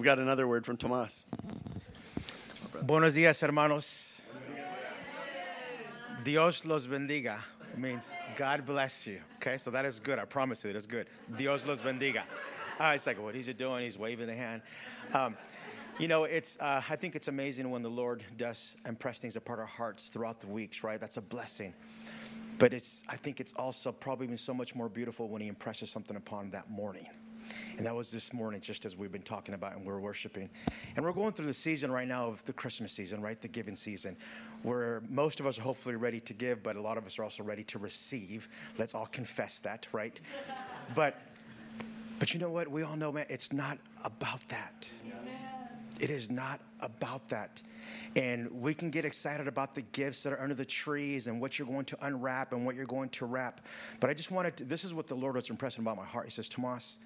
We got another word from Tomas. Buenos días, hermanos. Dios los bendiga means God bless you. Okay, so that is good. I promise you, that is good. Dios los bendiga. Uh, it's like, what is he doing? He's waving the hand. Um, you know, it's. Uh, I think it's amazing when the Lord does impress things upon our hearts throughout the weeks. Right, that's a blessing. But it's. I think it's also probably been so much more beautiful when He impresses something upon that morning. And that was this morning, just as we've been talking about and we're worshiping. And we're going through the season right now of the Christmas season, right? The giving season, where most of us are hopefully ready to give, but a lot of us are also ready to receive. Let's all confess that, right? but but you know what? We all know, man, it's not about that. It is not about that. And we can get excited about the gifts that are under the trees and what you're going to unwrap and what you're going to wrap. But I just wanted to, this is what the Lord was impressing about my heart. He says, Tomas,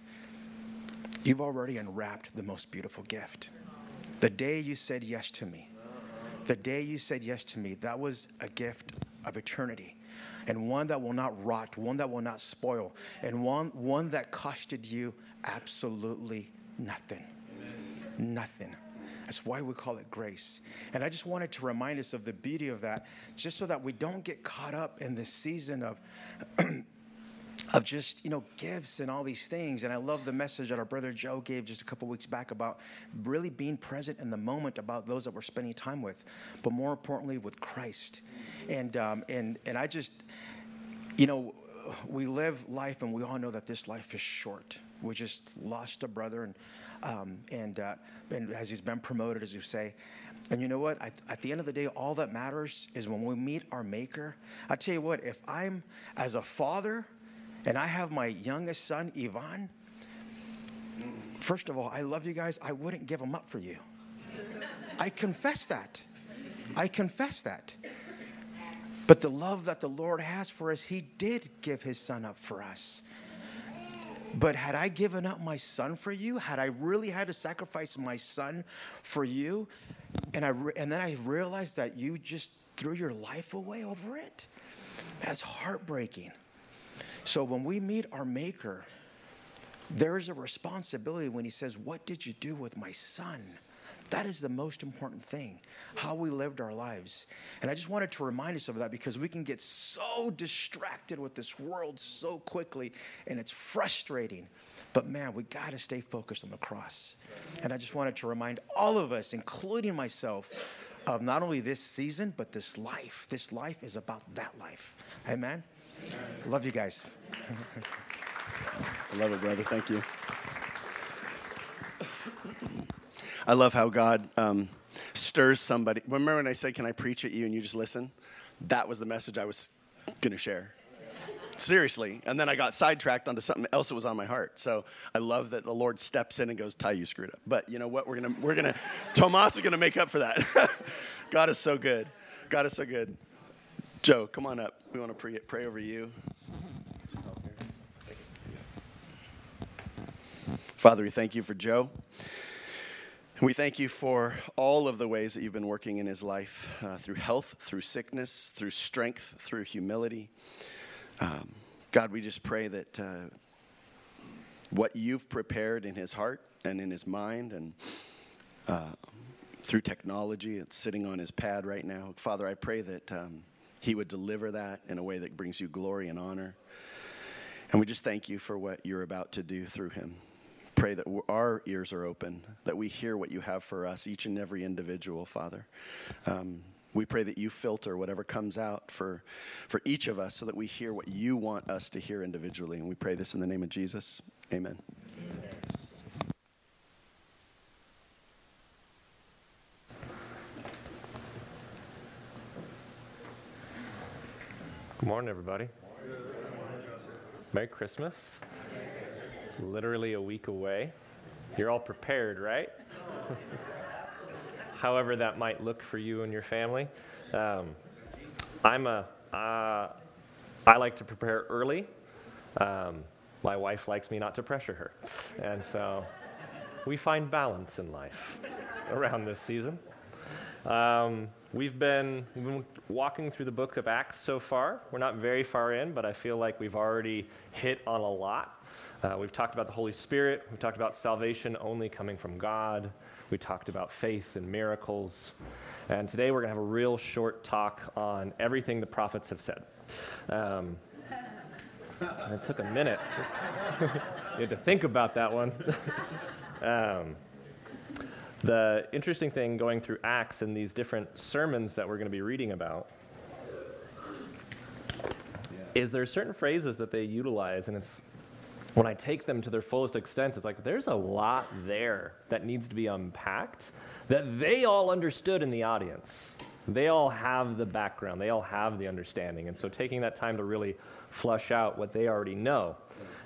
you've already unwrapped the most beautiful gift. The day you said yes to me, the day you said yes to me, that was a gift of eternity and one that will not rot, one that will not spoil, and one, one that costed you absolutely nothing. Amen. Nothing. That's why we call it grace. And I just wanted to remind us of the beauty of that, just so that we don't get caught up in this season of. of just you know gifts and all these things and i love the message that our brother joe gave just a couple weeks back about really being present in the moment about those that we're spending time with but more importantly with christ and um, and and i just you know we live life and we all know that this life is short we just lost a brother and um, and, uh, and as he's been promoted, as you say. And you know what? I, at the end of the day, all that matters is when we meet our Maker. I tell you what, if I'm as a father and I have my youngest son, Ivan, first of all, I love you guys. I wouldn't give him up for you. I confess that. I confess that. But the love that the Lord has for us, He did give His Son up for us. But had I given up my son for you, had I really had to sacrifice my son for you, and I re- and then I realized that you just threw your life away over it, that's heartbreaking. So when we meet our Maker, there is a responsibility when He says, "What did you do with my son?" That is the most important thing, how we lived our lives. And I just wanted to remind us of that because we can get so distracted with this world so quickly and it's frustrating. But man, we got to stay focused on the cross. And I just wanted to remind all of us, including myself, of not only this season, but this life. This life is about that life. Amen? Love you guys. I love it, brother. Thank you. I love how God um, stirs somebody. Remember when I said, Can I preach at you? and you just listen? That was the message I was going to share. Seriously. And then I got sidetracked onto something else that was on my heart. So I love that the Lord steps in and goes, Ty, you screwed up. But you know what? We're going to, we're going to, Tomas is going to make up for that. God is so good. God is so good. Joe, come on up. We want to pray, pray over you. Father, we thank you for Joe. We thank you for all of the ways that you've been working in his life uh, through health, through sickness, through strength, through humility. Um, God, we just pray that uh, what you've prepared in his heart and in his mind and uh, through technology, it's sitting on his pad right now. Father, I pray that um, he would deliver that in a way that brings you glory and honor. And we just thank you for what you're about to do through him pray that our ears are open, that we hear what you have for us, each and every individual, Father. Um, we pray that you filter whatever comes out for, for each of us so that we hear what you want us to hear individually. And we pray this in the name of Jesus. Amen. Good morning, everybody. Merry Christmas literally a week away. You're all prepared, right? However, that might look for you and your family. Um, I'm a, uh, I like to prepare early. Um, my wife likes me not to pressure her. And so we find balance in life around this season. Um, we've, been, we've been walking through the book of Acts so far. We're not very far in, but I feel like we've already hit on a lot Uh, we've talked about the Holy Spirit. We've talked about salvation only coming from God. We talked about faith and miracles. And today we're going to have a real short talk on everything the prophets have said. Um, it took a minute. you had to think about that one. um, the interesting thing going through Acts and these different sermons that we're going to be reading about is there certain phrases that they utilize, and it's when I take them to their fullest extent, it's like there's a lot there that needs to be unpacked that they all understood in the audience. They all have the background, they all have the understanding. And so taking that time to really flush out what they already know.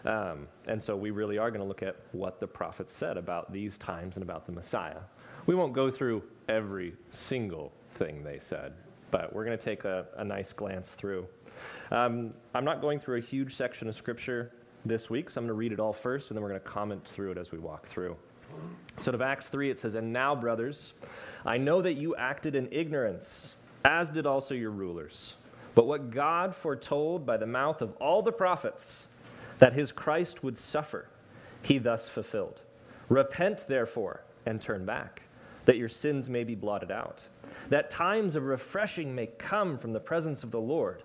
Um, and so we really are going to look at what the prophets said about these times and about the Messiah. We won't go through every single thing they said, but we're going to take a, a nice glance through. Um, I'm not going through a huge section of Scripture this week, so I'm going to read it all first, and then we're going to comment through it as we walk through. So, of Acts 3, it says, And now, brothers, I know that you acted in ignorance, as did also your rulers. But what God foretold by the mouth of all the prophets, that his Christ would suffer, he thus fulfilled. Repent, therefore, and turn back, that your sins may be blotted out, that times of refreshing may come from the presence of the Lord,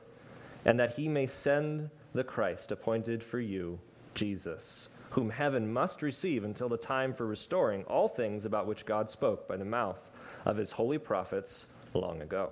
and that he may send the Christ appointed for you, Jesus whom heaven must receive until the time for restoring all things about which God spoke by the mouth of his holy prophets long ago.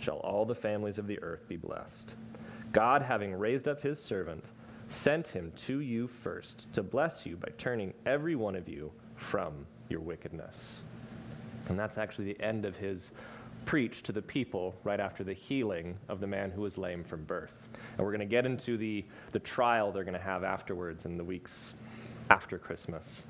shall all the families of the earth be blessed. God, having raised up his servant, sent him to you first to bless you by turning every one of you from your wickedness. And that's actually the end of his preach to the people right after the healing of the man who was lame from birth. And we're going to get into the, the trial they're going to have afterwards in the weeks after Christmas.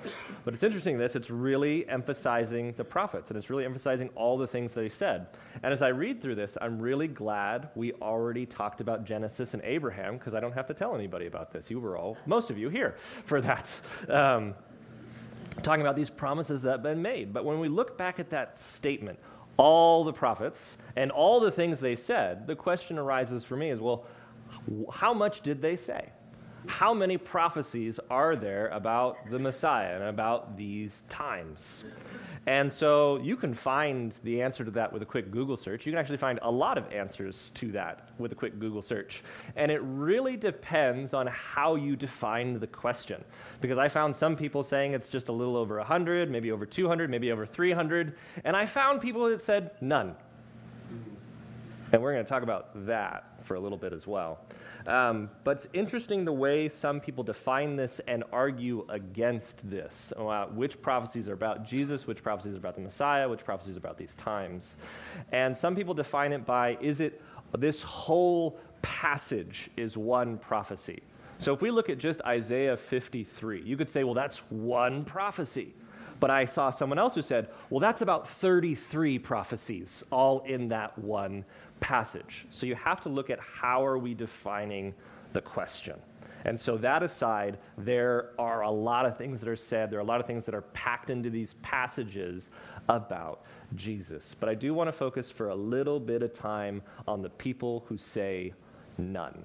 But it's interesting this, it's really emphasizing the prophets and it's really emphasizing all the things they said. And as I read through this, I'm really glad we already talked about Genesis and Abraham because I don't have to tell anybody about this. You were all, most of you, here for that. Um, talking about these promises that have been made. But when we look back at that statement, all the prophets and all the things they said, the question arises for me is well, how much did they say? How many prophecies are there about the Messiah and about these times? And so you can find the answer to that with a quick Google search. You can actually find a lot of answers to that with a quick Google search. And it really depends on how you define the question. Because I found some people saying it's just a little over 100, maybe over 200, maybe over 300. And I found people that said none. And we're going to talk about that for a little bit as well. Um, but it's interesting the way some people define this and argue against this. Uh, which prophecies are about Jesus, which prophecies are about the Messiah, which prophecies are about these times. And some people define it by is it this whole passage is one prophecy. So if we look at just Isaiah 53, you could say, well, that's one prophecy. But I saw someone else who said, well, that's about 33 prophecies, all in that one passage. So you have to look at how are we defining the question. And so that aside, there are a lot of things that are said, there are a lot of things that are packed into these passages about Jesus. But I do want to focus for a little bit of time on the people who say none.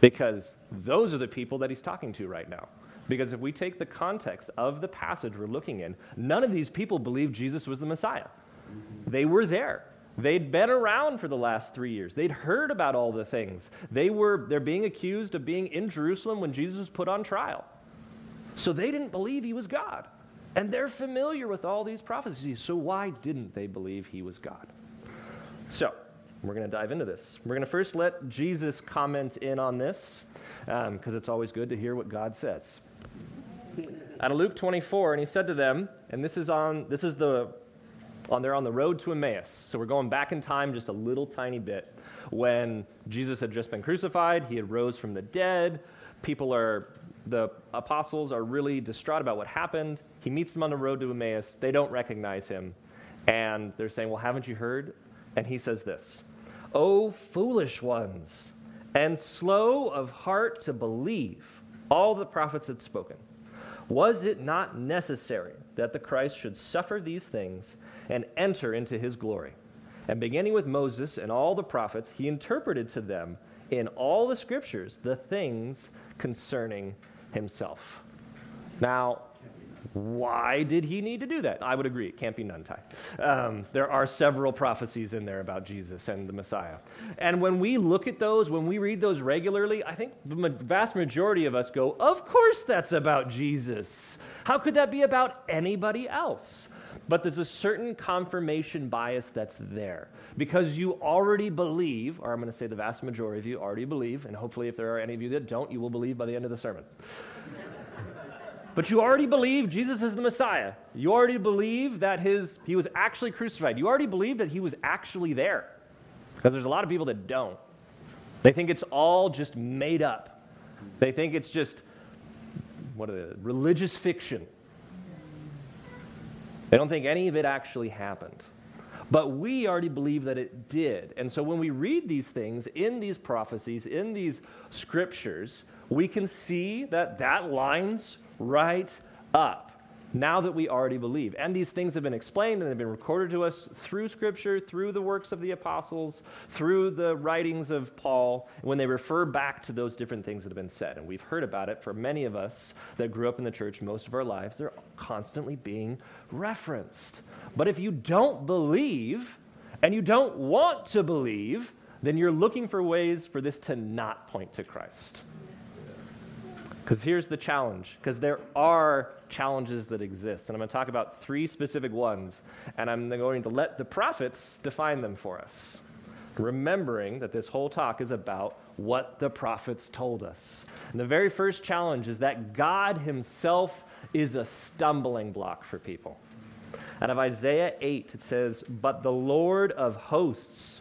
Because those are the people that he's talking to right now. Because if we take the context of the passage we're looking in, none of these people believed Jesus was the Messiah. They were there. They'd been around for the last three years. They'd heard about all the things. They were, they're being accused of being in Jerusalem when Jesus was put on trial. So they didn't believe he was God. And they're familiar with all these prophecies. So why didn't they believe he was God? So we're going to dive into this. We're going to first let Jesus comment in on this because um, it's always good to hear what God says. Out of Luke 24, and he said to them, and this is on this is the on, they're on the road to Emmaus. So we're going back in time just a little tiny bit. When Jesus had just been crucified, he had rose from the dead. People are the apostles are really distraught about what happened. He meets them on the road to Emmaus. They don't recognize him. And they're saying, Well, haven't you heard? And he says this O foolish ones, and slow of heart to believe all the prophets had spoken. Was it not necessary that the Christ should suffer these things and enter into his glory? And beginning with Moses and all the prophets, he interpreted to them in all the scriptures the things concerning himself. Now, why did he need to do that? I would agree. It can't be none um, there are several prophecies in there about Jesus and the Messiah. And when we look at those, when we read those regularly, I think the vast majority of us go, Of course that's about Jesus. How could that be about anybody else? But there's a certain confirmation bias that's there because you already believe, or I'm going to say the vast majority of you already believe, and hopefully if there are any of you that don't, you will believe by the end of the sermon. But you already believe Jesus is the Messiah. You already believe that his, he was actually crucified. You already believe that he was actually there. Because there's a lot of people that don't. They think it's all just made up. They think it's just, what are they, religious fiction. They don't think any of it actually happened. But we already believe that it did. And so when we read these things in these prophecies, in these scriptures, we can see that that lines right up now that we already believe. And these things have been explained and they've been recorded to us through Scripture, through the works of the apostles, through the writings of Paul, when they refer back to those different things that have been said. And we've heard about it for many of us that grew up in the church most of our lives. They're constantly being referenced. But if you don't believe and you don't want to believe, then you're looking for ways for this to not point to Christ. Because here's the challenge, because there are challenges that exist. And I'm going to talk about three specific ones, and I'm going to let the prophets define them for us. Remembering that this whole talk is about what the prophets told us. And the very first challenge is that God Himself is a stumbling block for people. Out of Isaiah 8, it says, But the Lord of hosts,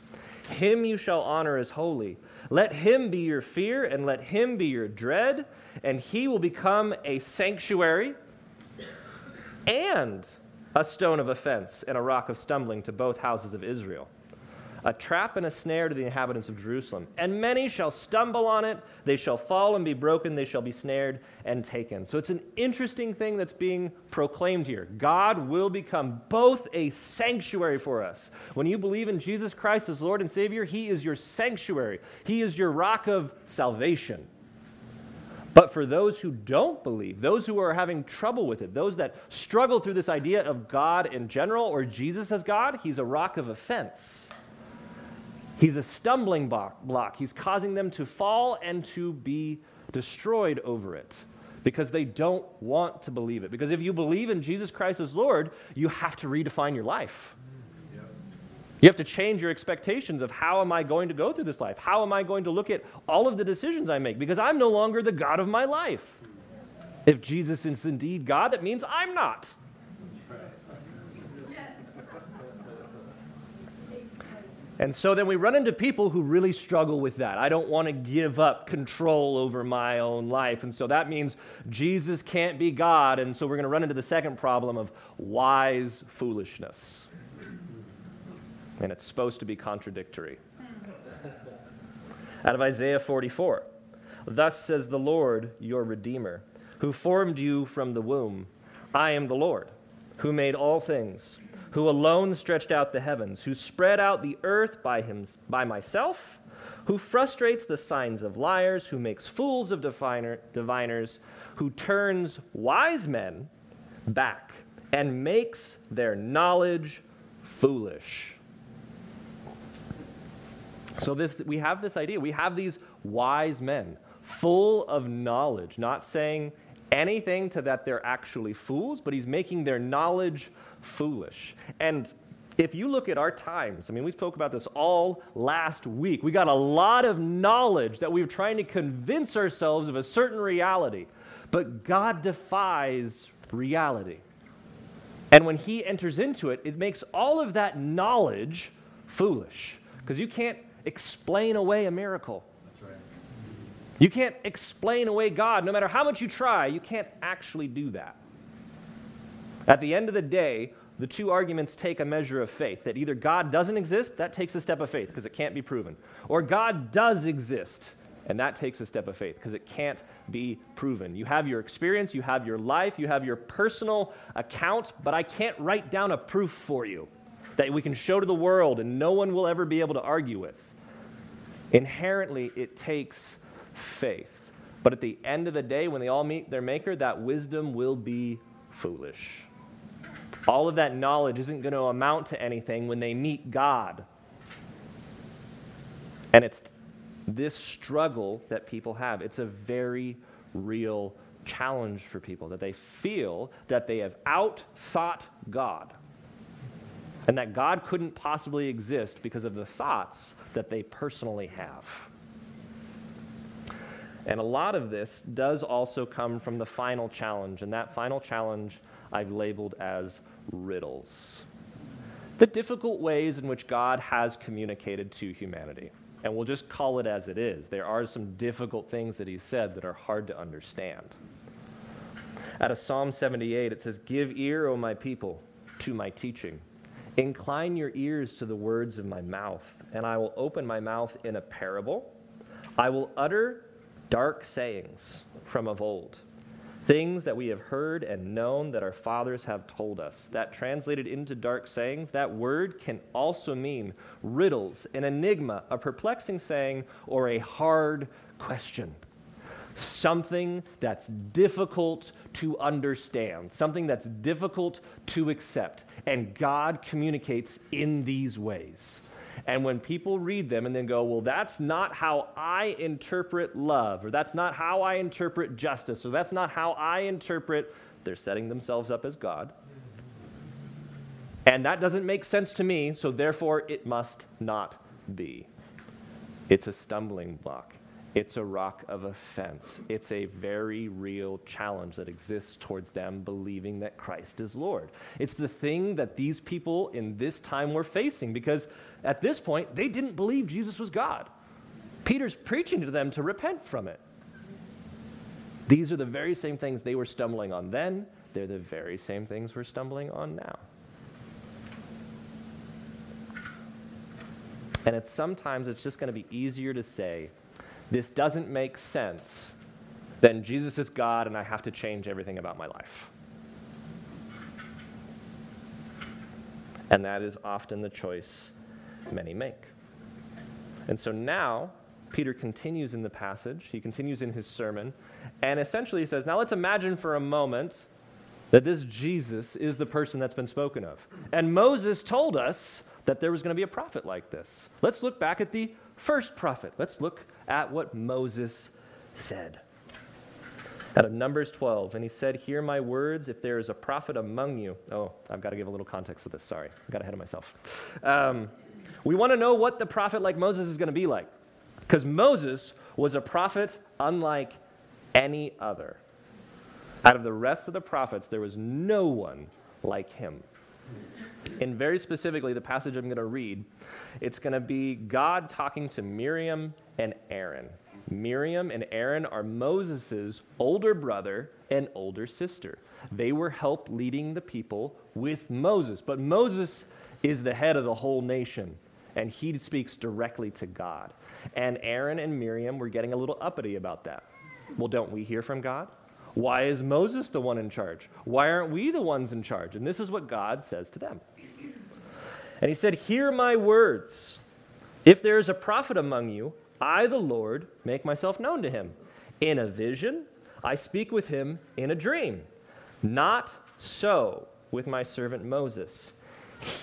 him you shall honor as holy. Let him be your fear, and let him be your dread and he will become a sanctuary and a stone of offense and a rock of stumbling to both houses of Israel, a trap and a snare to the inhabitants of Jerusalem. And many shall stumble on it, they shall fall and be broken, they shall be snared and taken. So it's an interesting thing that's being proclaimed here. God will become both a sanctuary for us. When you believe in Jesus Christ as Lord and Savior, He is your sanctuary, He is your rock of salvation. But for those who don't believe, those who are having trouble with it, those that struggle through this idea of God in general or Jesus as God, he's a rock of offense. He's a stumbling block. He's causing them to fall and to be destroyed over it because they don't want to believe it. Because if you believe in Jesus Christ as Lord, you have to redefine your life. You have to change your expectations of how am I going to go through this life? How am I going to look at all of the decisions I make? Because I'm no longer the God of my life. If Jesus is indeed God, that means I'm not. And so then we run into people who really struggle with that. I don't want to give up control over my own life. And so that means Jesus can't be God. And so we're going to run into the second problem of wise foolishness and it's supposed to be contradictory. Out of Isaiah 44 Thus says the Lord, your Redeemer, who formed you from the womb. I am the Lord, who made all things, who alone stretched out the heavens, who spread out the earth by, him, by myself, who frustrates the signs of liars, who makes fools of diviner, diviners, who turns wise men back and makes their knowledge foolish. So this, we have this idea. We have these wise men full of knowledge, not saying anything to that they're actually fools, but he's making their knowledge foolish. And if you look at our times, I mean, we spoke about this all last week. We got a lot of knowledge that we are trying to convince ourselves of a certain reality, but God defies reality. And when he enters into it, it makes all of that knowledge foolish. Because you can't explain away a miracle. Right. You can't explain away God. No matter how much you try, you can't actually do that. At the end of the day, the two arguments take a measure of faith that either God doesn't exist, that takes a step of faith because it can't be proven, or God does exist, and that takes a step of faith because it can't be proven. You have your experience, you have your life, you have your personal account, but I can't write down a proof for you that we can show to the world and no one will ever be able to argue with. Inherently, it takes faith. But at the end of the day, when they all meet their Maker, that wisdom will be foolish. All of that knowledge isn't going to amount to anything when they meet God. And it's this struggle that people have. It's a very real challenge for people that they feel that they have outthought God and that God couldn't possibly exist because of the thoughts that they personally have. And a lot of this does also come from the final challenge, and that final challenge I've labeled as riddles. The difficult ways in which God has communicated to humanity. And we'll just call it as it is. There are some difficult things that he said that are hard to understand. Out of Psalm 78, it says, Give ear, O my people, to my teaching. Incline your ears to the words of my mouth, and I will open my mouth in a parable. I will utter dark sayings from of old things that we have heard and known that our fathers have told us. That translated into dark sayings, that word can also mean riddles, an enigma, a perplexing saying, or a hard question. Something that's difficult to understand, something that's difficult to accept. And God communicates in these ways. And when people read them and then go, well, that's not how I interpret love, or that's not how I interpret justice, or that's not how I interpret, they're setting themselves up as God. And that doesn't make sense to me, so therefore it must not be. It's a stumbling block. It's a rock of offense. It's a very real challenge that exists towards them believing that Christ is Lord. It's the thing that these people in this time were facing because at this point, they didn't believe Jesus was God. Peter's preaching to them to repent from it. These are the very same things they were stumbling on then. They're the very same things we're stumbling on now. And it's sometimes it's just going to be easier to say, this doesn't make sense, then Jesus is God and I have to change everything about my life. And that is often the choice many make. And so now, Peter continues in the passage, he continues in his sermon, and essentially he says, Now let's imagine for a moment that this Jesus is the person that's been spoken of. And Moses told us that there was going to be a prophet like this. Let's look back at the first prophet. Let's look at what Moses said. Out of Numbers 12, and he said, Hear my words, if there is a prophet among you. Oh, I've got to give a little context to this. Sorry, I got ahead of myself. Um, we want to know what the prophet like Moses is going to be like. Because Moses was a prophet unlike any other. Out of the rest of the prophets, there was no one like him. And very specifically, the passage I'm going to read, it's going to be God talking to Miriam and Aaron. Miriam and Aaron are Moses' older brother and older sister. They were help leading the people with Moses. But Moses is the head of the whole nation and he speaks directly to God. And Aaron and Miriam were getting a little uppity about that. Well, don't we hear from God? Why is Moses the one in charge? Why aren't we the ones in charge? And this is what God says to them. And he said, Hear my words. If there is a prophet among you, I, the Lord, make myself known to him. In a vision, I speak with him in a dream. Not so with my servant Moses.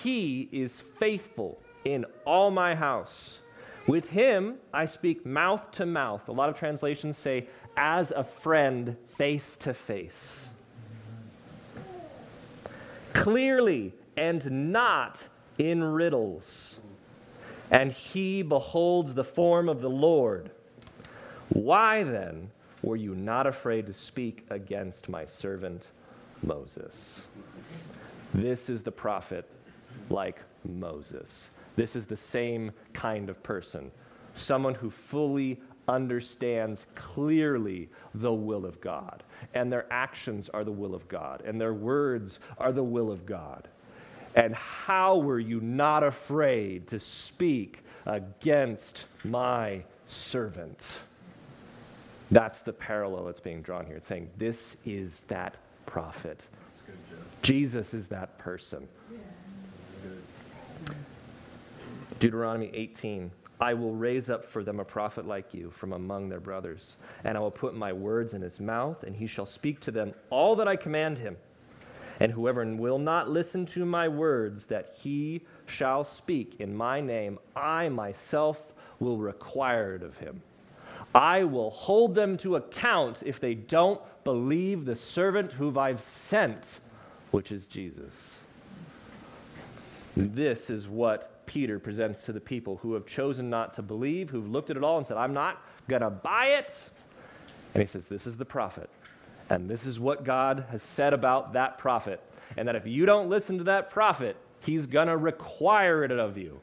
He is faithful in all my house. With him I speak mouth to mouth. A lot of translations say, as a friend, face to face. Clearly and not in riddles. And he beholds the form of the Lord. Why then were you not afraid to speak against my servant Moses? This is the prophet like Moses. This is the same kind of person, someone who fully understands clearly the will of God, and their actions are the will of God, and their words are the will of God. And how were you not afraid to speak against my servant? That's the parallel that's being drawn here. It's saying, This is that prophet. Jesus is that person. Deuteronomy 18 I will raise up for them a prophet like you from among their brothers, and I will put my words in his mouth, and he shall speak to them all that I command him. And whoever will not listen to my words that he shall speak in my name, I myself will require it of him. I will hold them to account if they don't believe the servant whom I've sent, which is Jesus. This is what Peter presents to the people who have chosen not to believe, who've looked at it all and said, I'm not going to buy it. And he says, This is the prophet. And this is what God has said about that prophet. And that if you don't listen to that prophet, he's going to require it of you.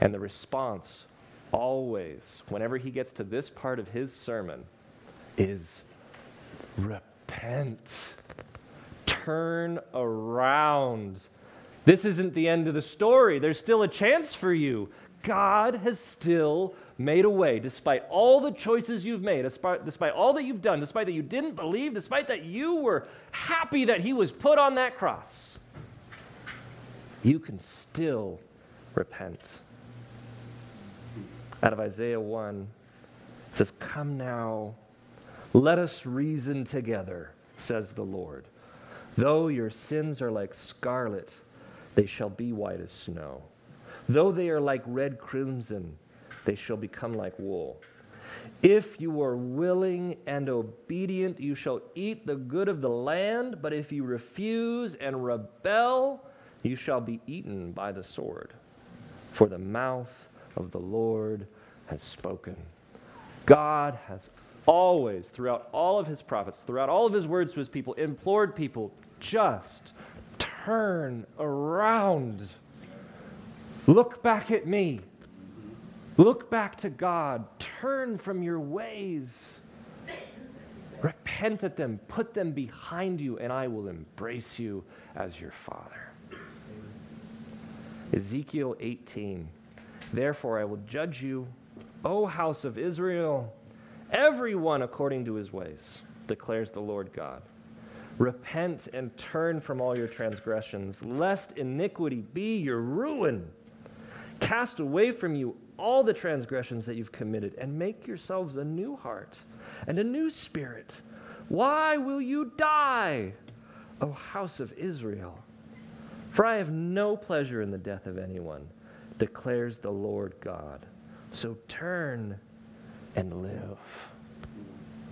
And the response, always, whenever he gets to this part of his sermon, is repent. Turn around. This isn't the end of the story. There's still a chance for you. God has still made a way despite all the choices you've made, despite, all that you've done, despite that you didn't believe, despite that you were happy that he was put on that cross. You can still repent. Out of Isaiah 1, it says, Come now, let us reason together, says the Lord. Though your sins are like scarlet, they shall be white as snow. Though they are like red crimson, they shall become like wool. If you are willing and obedient, you shall eat the good of the land, but if you refuse and rebel, you shall be eaten by the sword. For the mouth of the Lord has spoken. God has always, throughout all of his prophets, throughout all of his words to his people, implored people just turn around. Look back at me. Look back to God. Turn from your ways. Repent at them. Put them behind you, and I will embrace you as your Father. Ezekiel 18. Therefore, I will judge you, O house of Israel, everyone according to his ways, declares the Lord God. Repent and turn from all your transgressions, lest iniquity be your ruin. Cast away from you all the transgressions that you've committed and make yourselves a new heart and a new spirit. Why will you die, O house of Israel? For I have no pleasure in the death of anyone, declares the Lord God. So turn and live.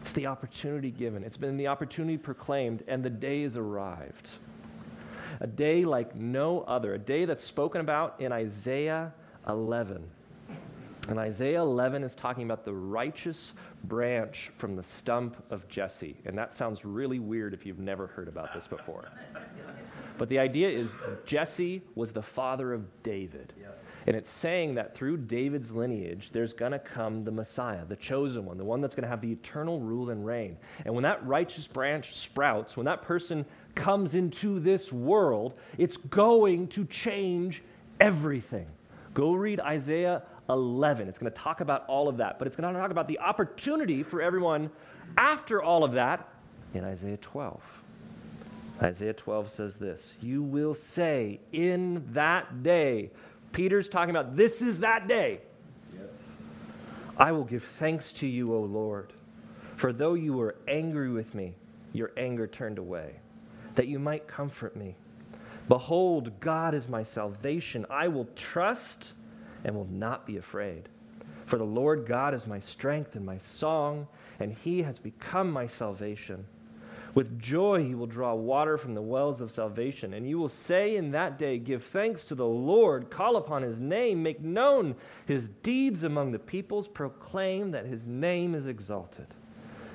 It's the opportunity given, it's been the opportunity proclaimed, and the day has arrived. A day like no other, a day that's spoken about in Isaiah 11. And Isaiah 11 is talking about the righteous branch from the stump of Jesse. And that sounds really weird if you've never heard about this before. But the idea is Jesse was the father of David. And it's saying that through David's lineage, there's going to come the Messiah, the chosen one, the one that's going to have the eternal rule and reign. And when that righteous branch sprouts, when that person comes into this world, it's going to change everything. Go read Isaiah 11. It's going to talk about all of that, but it's going to talk about the opportunity for everyone after all of that in Isaiah 12. Isaiah 12 says this You will say, In that day, Peter's talking about this is that day. I will give thanks to you, O Lord, for though you were angry with me, your anger turned away, that you might comfort me. Behold, God is my salvation. I will trust and will not be afraid. For the Lord God is my strength and my song, and he has become my salvation. With joy he will draw water from the wells of salvation. And you will say in that day, Give thanks to the Lord, call upon his name, make known his deeds among the peoples, proclaim that his name is exalted.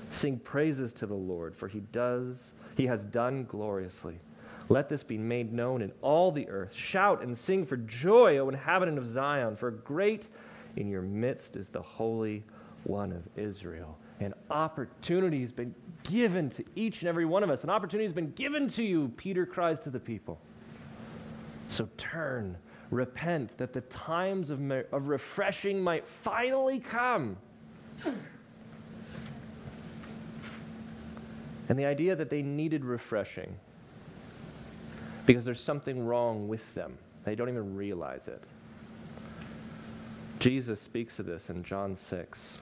Sing praises to the Lord, for he does, he has done gloriously. Let this be made known in all the earth. Shout and sing for joy, O inhabitant of Zion, for great in your midst is the Holy One of Israel. An opportunity has been given to each and every one of us. An opportunity has been given to you, Peter cries to the people. So turn, repent, that the times of, of refreshing might finally come. And the idea that they needed refreshing because there's something wrong with them. They don't even realize it. Jesus speaks of this in John 6.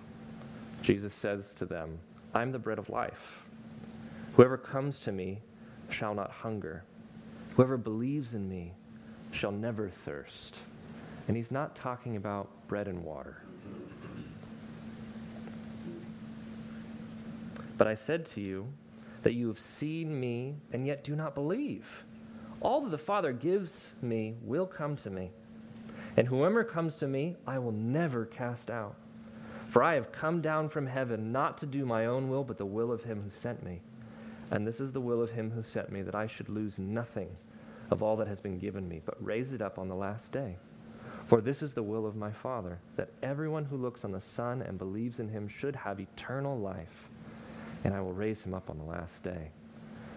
Jesus says to them, I'm the bread of life. Whoever comes to me shall not hunger. Whoever believes in me shall never thirst. And he's not talking about bread and water. But I said to you that you have seen me and yet do not believe. All that the Father gives me will come to me. And whoever comes to me, I will never cast out. For I have come down from heaven not to do my own will, but the will of him who sent me. And this is the will of him who sent me, that I should lose nothing of all that has been given me, but raise it up on the last day. For this is the will of my Father, that everyone who looks on the Son and believes in him should have eternal life, and I will raise him up on the last day.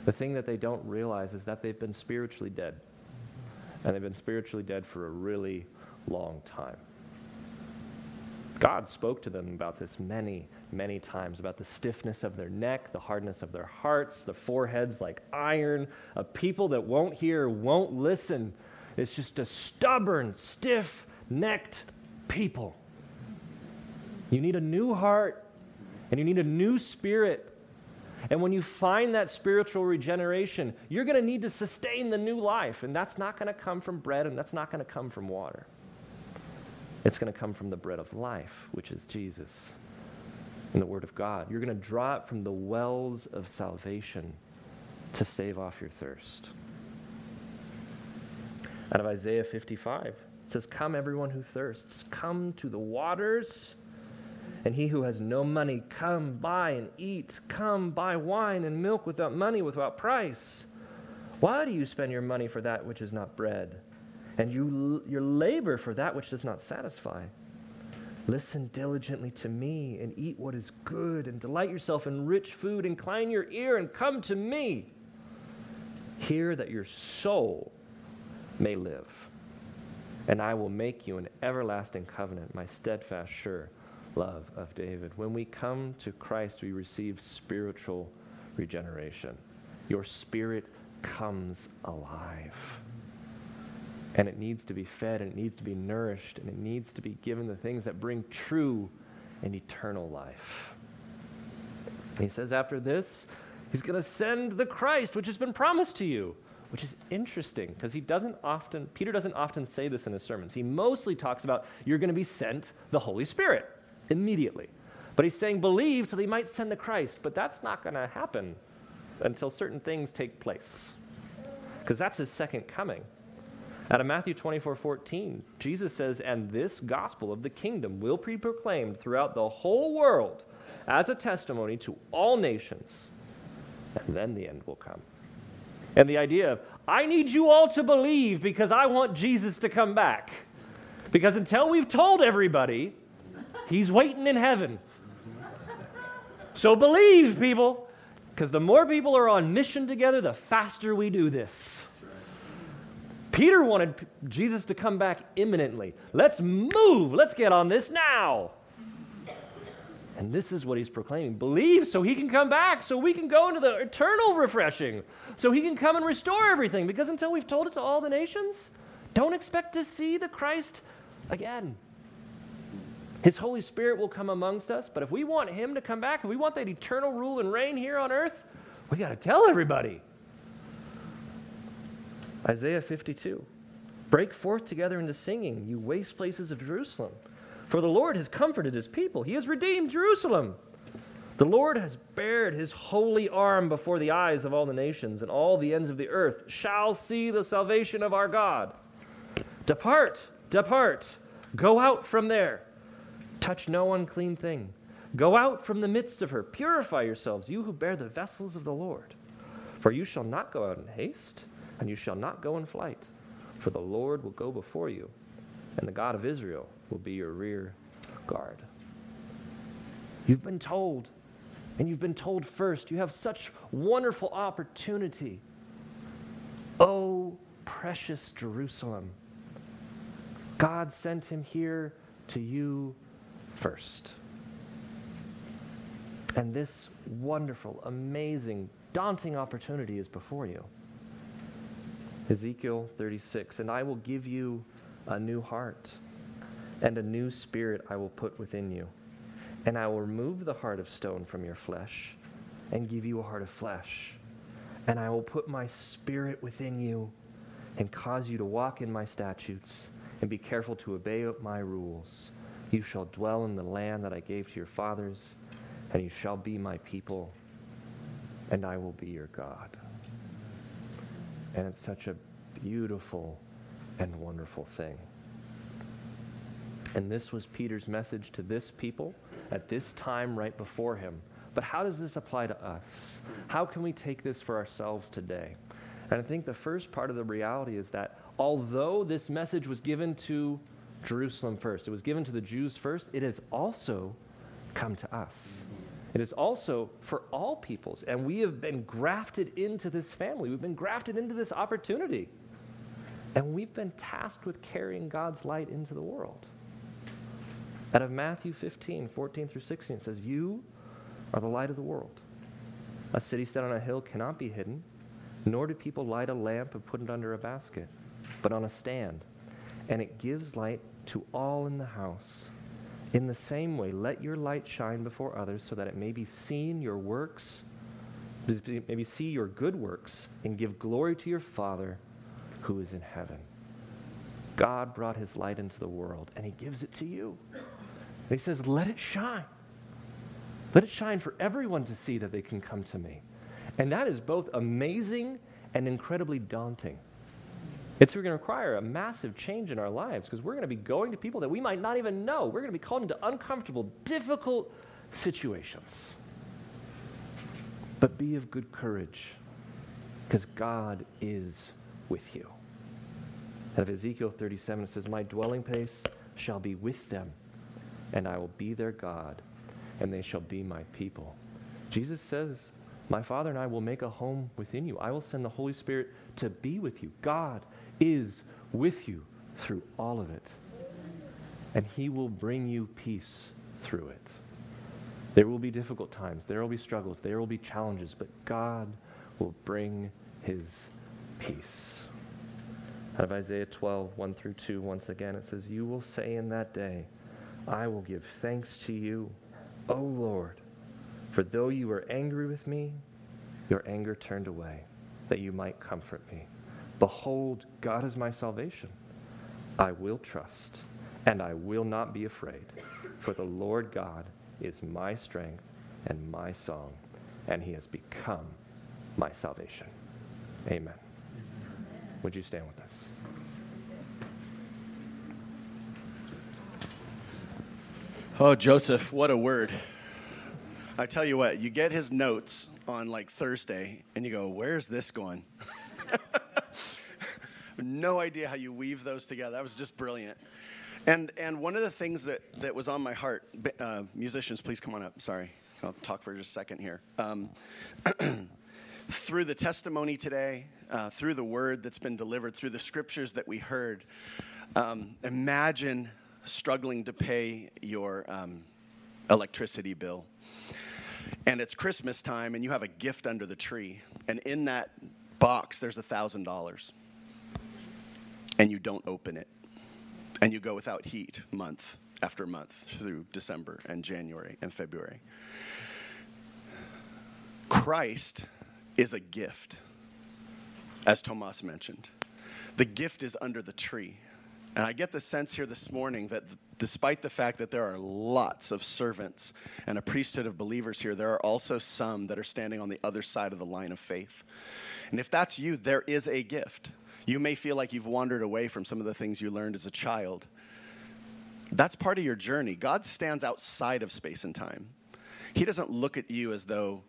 The thing that they don't realize is that they've been spiritually dead. And they've been spiritually dead for a really long time. God spoke to them about this many, many times about the stiffness of their neck, the hardness of their hearts, the foreheads like iron, a people that won't hear, won't listen. It's just a stubborn, stiff necked people. You need a new heart and you need a new spirit. And when you find that spiritual regeneration, you're going to need to sustain the new life. And that's not going to come from bread and that's not going to come from water. It's going to come from the bread of life, which is Jesus and the Word of God. You're going to draw it from the wells of salvation to stave off your thirst. Out of Isaiah 55, it says, Come, everyone who thirsts, come to the waters. And he who has no money, come buy and eat. Come buy wine and milk without money, without price. Why do you spend your money for that which is not bread? and you, your labor for that which does not satisfy. Listen diligently to me and eat what is good, and delight yourself in rich food. Incline your ear and come to me. Hear that your soul may live, and I will make you an everlasting covenant, my steadfast, sure love of David. When we come to Christ, we receive spiritual regeneration. Your spirit comes alive and it needs to be fed and it needs to be nourished and it needs to be given the things that bring true and eternal life. And he says after this, he's going to send the Christ, which has been promised to you, which is interesting because he doesn't often, Peter doesn't often say this in his sermons. He mostly talks about you're going to be sent the Holy Spirit immediately. But he's saying believe so they might send the Christ, but that's not going to happen until certain things take place because that's his second coming. Out of Matthew 24 14, Jesus says, And this gospel of the kingdom will be proclaimed throughout the whole world as a testimony to all nations, and then the end will come. And the idea of, I need you all to believe because I want Jesus to come back. Because until we've told everybody, he's waiting in heaven. So believe, people, because the more people are on mission together, the faster we do this. Peter wanted Jesus to come back imminently. Let's move. Let's get on this now. And this is what he's proclaiming. Believe so he can come back, so we can go into the eternal refreshing, so he can come and restore everything. Because until we've told it to all the nations, don't expect to see the Christ again. His Holy Spirit will come amongst us, but if we want him to come back, if we want that eternal rule and reign here on earth, we got to tell everybody. Isaiah 52. Break forth together into singing, you waste places of Jerusalem. For the Lord has comforted his people, he has redeemed Jerusalem. The Lord has bared his holy arm before the eyes of all the nations, and all the ends of the earth shall see the salvation of our God. Depart, depart, go out from there. Touch no unclean thing. Go out from the midst of her. Purify yourselves, you who bear the vessels of the Lord. For you shall not go out in haste and you shall not go in flight, for the Lord will go before you, and the God of Israel will be your rear guard. You've been told, and you've been told first, you have such wonderful opportunity. Oh, precious Jerusalem. God sent him here to you first. And this wonderful, amazing, daunting opportunity is before you. Ezekiel 36, and I will give you a new heart, and a new spirit I will put within you. And I will remove the heart of stone from your flesh, and give you a heart of flesh. And I will put my spirit within you, and cause you to walk in my statutes, and be careful to obey my rules. You shall dwell in the land that I gave to your fathers, and you shall be my people, and I will be your God. And it's such a beautiful and wonderful thing. And this was Peter's message to this people at this time right before him. But how does this apply to us? How can we take this for ourselves today? And I think the first part of the reality is that although this message was given to Jerusalem first, it was given to the Jews first, it has also come to us. It is also for all peoples. And we have been grafted into this family. We've been grafted into this opportunity. And we've been tasked with carrying God's light into the world. Out of Matthew 15, 14 through 16, it says, You are the light of the world. A city set on a hill cannot be hidden, nor do people light a lamp and put it under a basket, but on a stand. And it gives light to all in the house. In the same way, let your light shine before others so that it may be seen your works, maybe see your good works, and give glory to your Father who is in heaven. God brought his light into the world, and he gives it to you. And he says, Let it shine. Let it shine for everyone to see that they can come to me. And that is both amazing and incredibly daunting. It's going to require a massive change in our lives because we're going to be going to people that we might not even know. We're going to be called into uncomfortable, difficult situations. But be of good courage because God is with you. Out of Ezekiel 37, it says, My dwelling place shall be with them, and I will be their God, and they shall be my people. Jesus says, My Father and I will make a home within you. I will send the Holy Spirit to be with you. God is with you through all of it. And he will bring you peace through it. There will be difficult times, there will be struggles, there will be challenges, but God will bring his peace. Out of Isaiah 12, 1 through 2, once again, it says, You will say in that day, I will give thanks to you, O Lord, for though you were angry with me, your anger turned away, that you might comfort me. Behold, God is my salvation. I will trust, and I will not be afraid, for the Lord God is my strength and my song, and he has become my salvation. Amen. Would you stand with us? Oh, Joseph, what a word. I tell you what, you get his notes on like Thursday, and you go, Where's this going? no idea how you weave those together. That was just brilliant. And, and one of the things that, that was on my heart, uh, musicians, please come on up. Sorry, I'll talk for just a second here. Um, through the testimony today, uh, through the word that's been delivered, through the scriptures that we heard, um, imagine struggling to pay your um, electricity bill. And it's Christmas time, and you have a gift under the tree. And in that box, there's a $1,000 and you don't open it. And you go without heat month after month through December and January and February. Christ is a gift, as Tomas mentioned. The gift is under the tree. And I get the sense here this morning that despite the fact that there are lots of servants and a priesthood of believers here, there are also some that are standing on the other side of the line of faith. And if that's you, there is a gift. You may feel like you've wandered away from some of the things you learned as a child. That's part of your journey. God stands outside of space and time. He doesn't look at you as though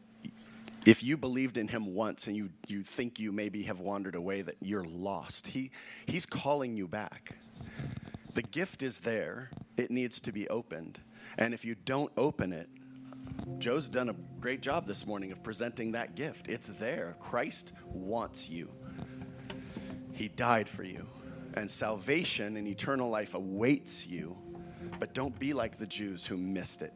if you believed in him once and you, you think you maybe have wandered away, that you're lost. He, he's calling you back. The gift is there, it needs to be opened. And if you don't open it, Joe's done a great job this morning of presenting that gift. It's there. Christ wants you, He died for you. And salvation and eternal life awaits you. But don't be like the Jews who missed it.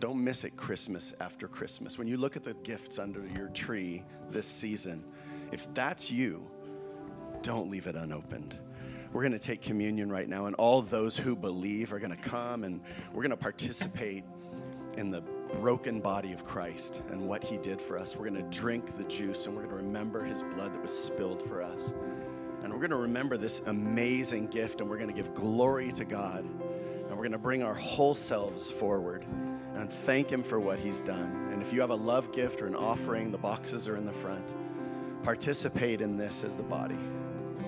Don't miss it Christmas after Christmas. When you look at the gifts under your tree this season, if that's you, don't leave it unopened. We're going to take communion right now, and all those who believe are going to come and we're going to participate in the broken body of Christ and what he did for us. We're going to drink the juice and we're going to remember his blood that was spilled for us. And we're going to remember this amazing gift and we're going to give glory to God. And we're going to bring our whole selves forward and thank him for what he's done. And if you have a love gift or an offering, the boxes are in the front. Participate in this as the body.